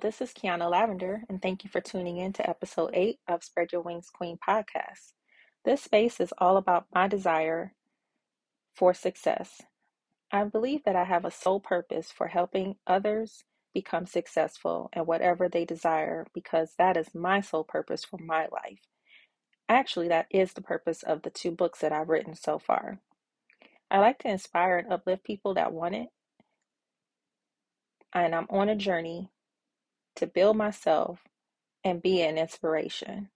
This is Kiana Lavender, and thank you for tuning in to episode 8 of Spread Your Wings Queen podcast. This space is all about my desire for success. I believe that I have a sole purpose for helping others become successful in whatever they desire because that is my sole purpose for my life. Actually, that is the purpose of the two books that I've written so far. I like to inspire and uplift people that want it, and I'm on a journey to build myself and be an inspiration.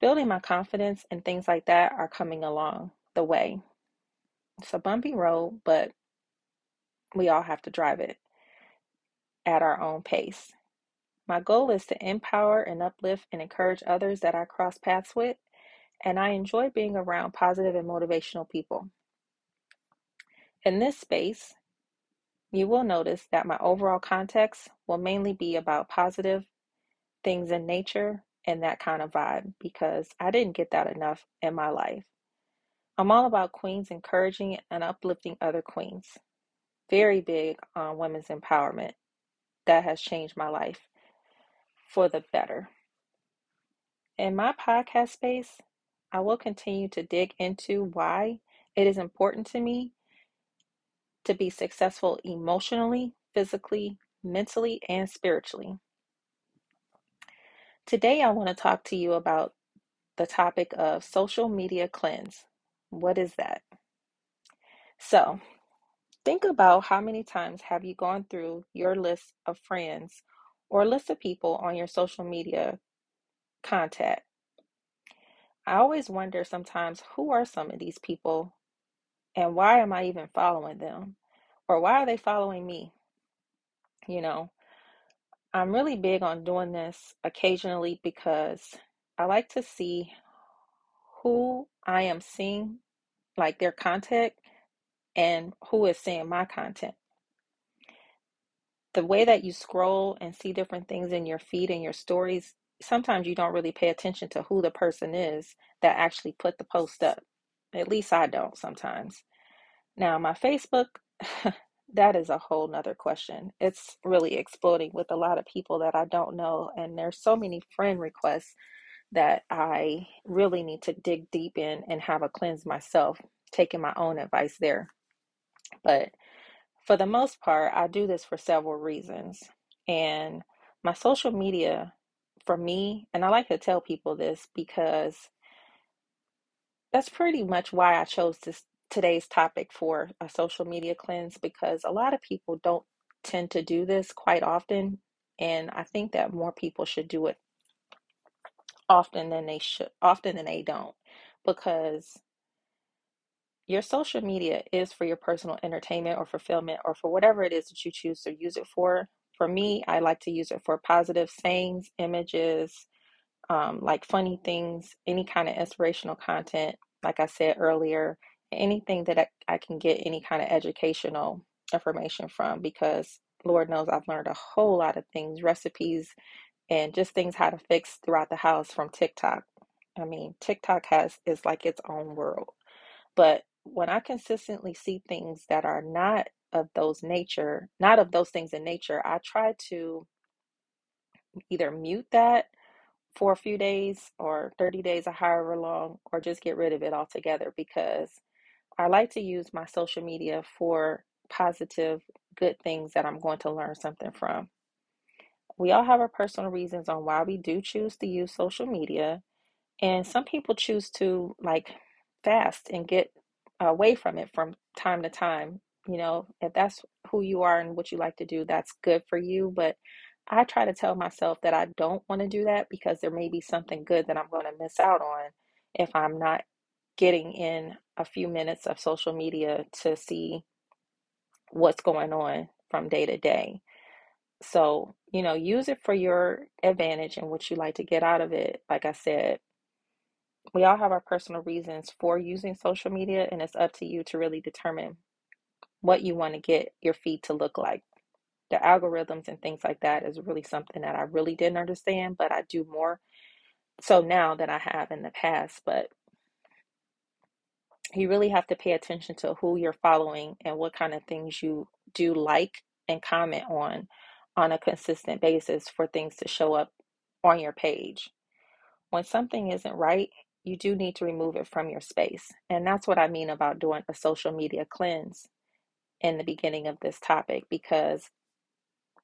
Building my confidence and things like that are coming along the way. It's a bumpy road, but we all have to drive it at our own pace. My goal is to empower and uplift and encourage others that I cross paths with, and I enjoy being around positive and motivational people. In this space, you will notice that my overall context will mainly be about positive things in nature and that kind of vibe because I didn't get that enough in my life. I'm all about queens encouraging and uplifting other queens. Very big on women's empowerment. That has changed my life for the better. In my podcast space, I will continue to dig into why it is important to me to be successful emotionally, physically, mentally, and spiritually. Today, I want to talk to you about the topic of social media cleanse. What is that? So, think about how many times have you gone through your list of friends or list of people on your social media contact. I always wonder sometimes who are some of these people and why am I even following them? Or why are they following me? You know, I'm really big on doing this occasionally because I like to see who I am seeing, like their content, and who is seeing my content. The way that you scroll and see different things in your feed and your stories, sometimes you don't really pay attention to who the person is that actually put the post up. At least I don't sometimes. Now, my Facebook, that is a whole nother question. It's really exploding with a lot of people that I don't know. And there's so many friend requests that I really need to dig deep in and have a cleanse myself, taking my own advice there. But for the most part, I do this for several reasons. And my social media, for me, and I like to tell people this because that's pretty much why I chose this today's topic for a social media cleanse because a lot of people don't tend to do this quite often. And I think that more people should do it often than they should, often than they don't, because your social media is for your personal entertainment or fulfillment or for whatever it is that you choose to use it for. For me, I like to use it for positive sayings, images, um, like funny things, any kind of inspirational content, like I said earlier, anything that I, I can get any kind of educational information from because Lord knows I've learned a whole lot of things, recipes, and just things how to fix throughout the house from TikTok. I mean, TikTok has is like its own world. But when I consistently see things that are not of those nature, not of those things in nature, I try to either mute that for a few days or 30 days or however long, or just get rid of it altogether because I like to use my social media for positive, good things that I'm going to learn something from. We all have our personal reasons on why we do choose to use social media, and some people choose to like fast and get away from it from time to time. You know, if that's who you are and what you like to do, that's good for you. But I try to tell myself that I don't want to do that because there may be something good that I'm going to miss out on if I'm not getting in a few minutes of social media to see what's going on from day to day. So, you know, use it for your advantage and what you like to get out of it. Like I said, we all have our personal reasons for using social media, and it's up to you to really determine what you want to get your feed to look like. The algorithms and things like that is really something that I really didn't understand, but I do more so now than I have in the past. But you really have to pay attention to who you're following and what kind of things you do like and comment on on a consistent basis for things to show up on your page. When something isn't right, you do need to remove it from your space. And that's what I mean about doing a social media cleanse in the beginning of this topic because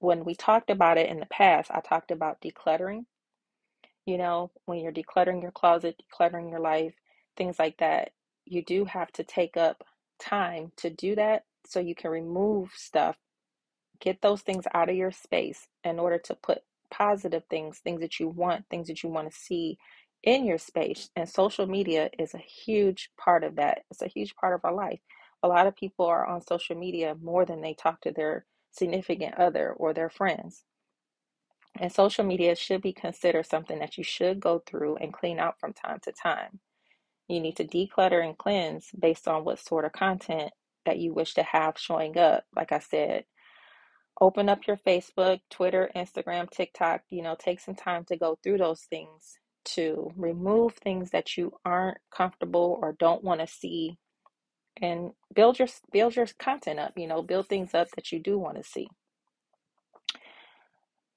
when we talked about it in the past, I talked about decluttering. You know, when you're decluttering your closet, decluttering your life, things like that, you do have to take up time to do that so you can remove stuff Get those things out of your space in order to put positive things, things that you want, things that you want to see in your space. And social media is a huge part of that. It's a huge part of our life. A lot of people are on social media more than they talk to their significant other or their friends. And social media should be considered something that you should go through and clean out from time to time. You need to declutter and cleanse based on what sort of content that you wish to have showing up. Like I said, open up your Facebook, Twitter, Instagram, TikTok, you know, take some time to go through those things to remove things that you aren't comfortable or don't want to see and build your build your content up, you know, build things up that you do want to see.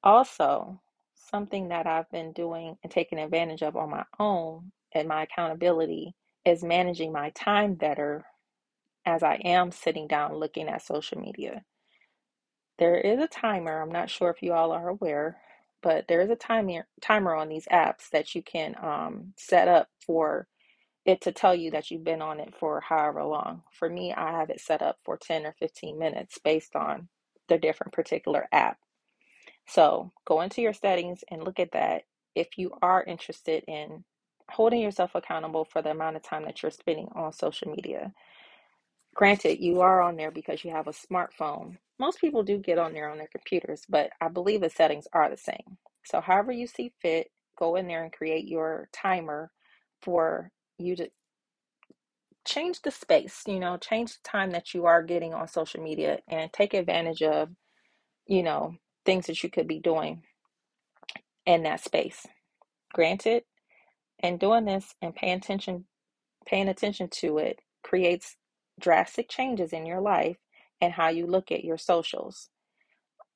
Also, something that I've been doing and taking advantage of on my own and my accountability is managing my time better as I am sitting down looking at social media. There is a timer. I'm not sure if you all are aware, but there is a timer timer on these apps that you can um, set up for it to tell you that you've been on it for however long. For me, I have it set up for 10 or 15 minutes based on the different particular app. So go into your settings and look at that if you are interested in holding yourself accountable for the amount of time that you're spending on social media. Granted, you are on there because you have a smartphone. Most people do get on there on their computers, but I believe the settings are the same. So, however you see fit, go in there and create your timer for you to change the space, you know, change the time that you are getting on social media and take advantage of, you know, things that you could be doing in that space. Granted, and doing this and paying attention paying attention to it creates drastic changes in your life and how you look at your socials.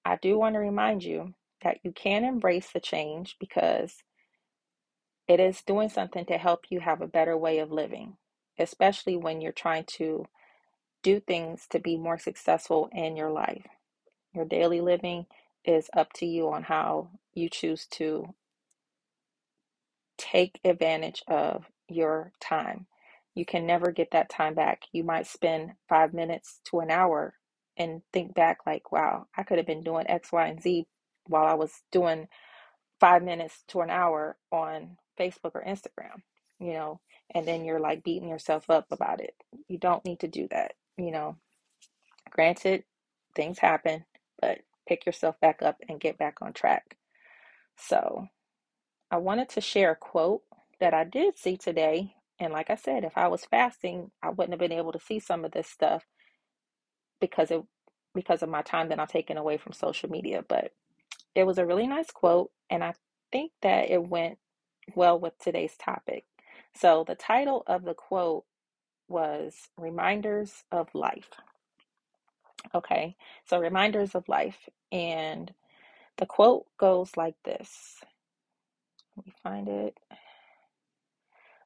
I do want to remind you that you can embrace the change because it is doing something to help you have a better way of living, especially when you're trying to do things to be more successful in your life. Your daily living is up to you on how you choose to take advantage of your time. You can never get that time back. You might spend five minutes to an hour and think back, like, wow, I could have been doing X, Y, and Z while I was doing five minutes to an hour on Facebook or Instagram, you know, and then you're like beating yourself up about it. You don't need to do that, you know. Granted, things happen, but pick yourself back up and get back on track. So, I wanted to share a quote that I did see today. And like I said, if I was fasting, I wouldn't have been able to see some of this stuff because it because of my time that I'm taking away from social media. But it was a really nice quote, and I think that it went well with today's topic. So the title of the quote was Reminders of Life. Okay, so reminders of life. And the quote goes like this let me find it.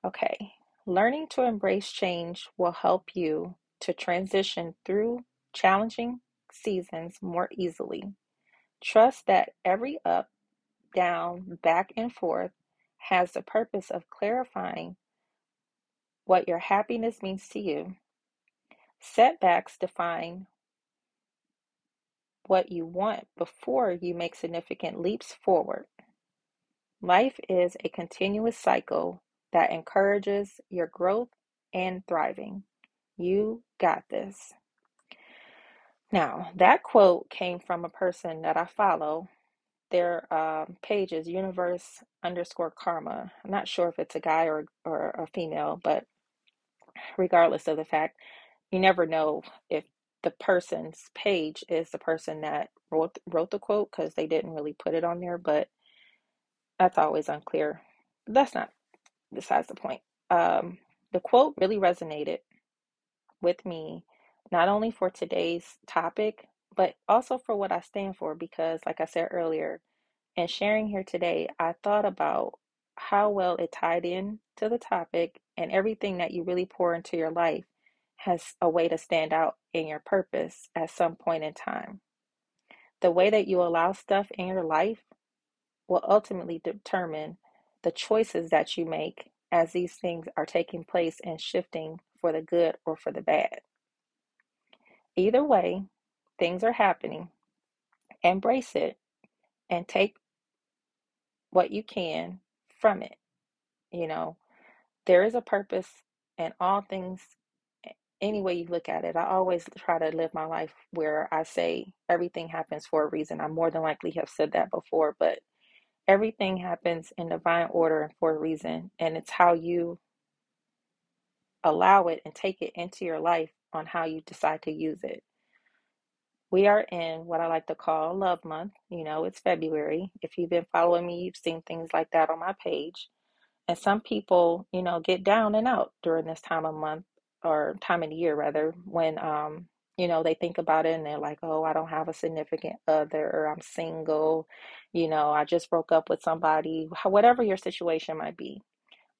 Okay. Learning to embrace change will help you to transition through challenging seasons more easily. Trust that every up, down, back, and forth has the purpose of clarifying what your happiness means to you. Setbacks define what you want before you make significant leaps forward. Life is a continuous cycle that encourages your growth and thriving. You got this. Now, that quote came from a person that I follow. Their um, page is universe underscore karma. I'm not sure if it's a guy or, or a female, but regardless of the fact, you never know if the person's page is the person that wrote wrote the quote because they didn't really put it on there. But that's always unclear. That's not besides the point. Um, the quote really resonated with me, not only for today's topic, but also for what I stand for. Because, like I said earlier, and sharing here today, I thought about how well it tied in to the topic, and everything that you really pour into your life has a way to stand out in your purpose at some point in time. The way that you allow stuff in your life will ultimately determine the choices that you make as these things are taking place and shifting for the good or for the bad. Either way, things are happening. Embrace it and take what you can from it. You know, there is a purpose in all things, any way you look at it. I always try to live my life where I say everything happens for a reason. I more than likely have said that before, but everything happens in divine order and for a reason. And it's how you allow it and take it into your life on how you decide to use it. We are in what I like to call Love Month. You know, it's February. If you've been following me, you've seen things like that on my page. And some people, you know, get down and out during this time of month or time of year rather, when um, you know, they think about it and they're like, "Oh, I don't have a significant other or I'm single." You know, I just broke up with somebody. Whatever your situation might be.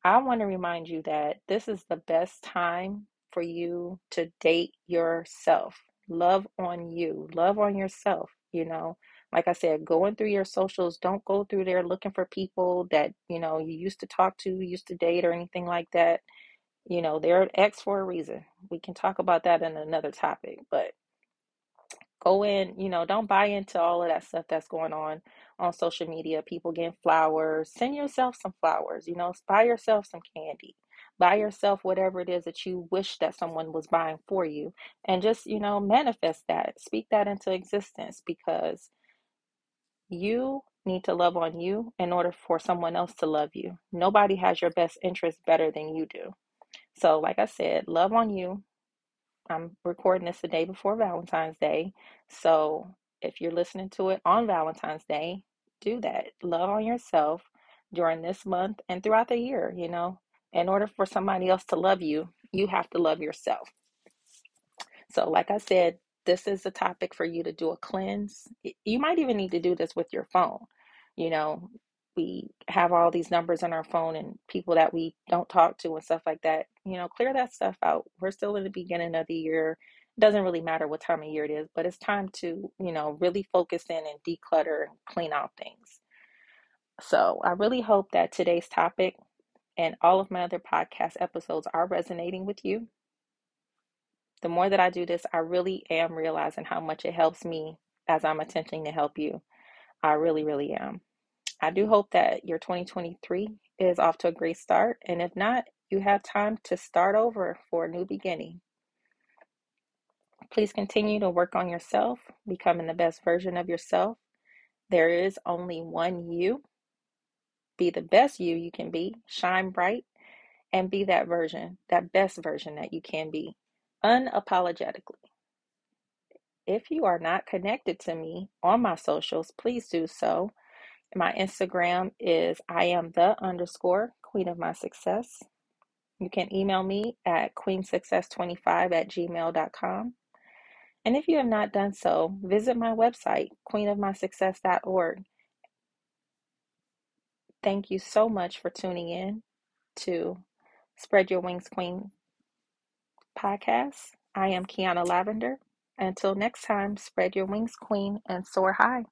I want to remind you that this is the best time for you to date yourself. Love on you, love on yourself. You know, like I said, going through your socials, don't go through there looking for people that, you know, you used to talk to, used to date, or anything like that. You know, they're ex for a reason. We can talk about that in another topic, but go in, you know, don't buy into all of that stuff that's going on on social media. People getting flowers. Send yourself some flowers, you know, buy yourself some candy. Buy yourself whatever it is that you wish that someone was buying for you. And just, you know, manifest that. Speak that into existence because you need to love on you in order for someone else to love you. Nobody has your best interest better than you do. So, like I said, love on you, I'm recording this the day before Valentine's Day. So if you're listening to it on Valentine's Day, do that. Love on yourself during this month and throughout the year, you know. In order for somebody else to love you, you have to love yourself. So, like I said, this is a topic for you to do a cleanse. You might even need to do this with your phone. You know, we have all these numbers on our phone and people that we don't talk to and stuff like that. You know, clear that stuff out. We're still in the beginning of the year. It doesn't really matter what time of year it is, but it's time to, you know, really focus in and declutter and clean out things. So, I really hope that today's topic and all of my other podcast episodes are resonating with you the more that I do this, I really am realizing how much it helps me as I'm attempting to help you. I really, really am. I do hope that your 2023 is off to a great start. And if not, you have time to start over for a new beginning. Please continue to work on yourself, becoming the best version of yourself. There is only one you. Be the best you you can be. Shine bright and be that version, that best version that you can be unapologetically. If you are not connected to me on my socials, please do so. My Instagram is I am the underscore queen of my success. You can email me at queensuccess25 at gmail.com. And if you have not done so, visit my website, queenofmysuccess.org. Thank you so much for tuning in to Spread Your Wings Queen podcast. I am Kiana Lavender. Until next time, spread your wings, queen, and soar high.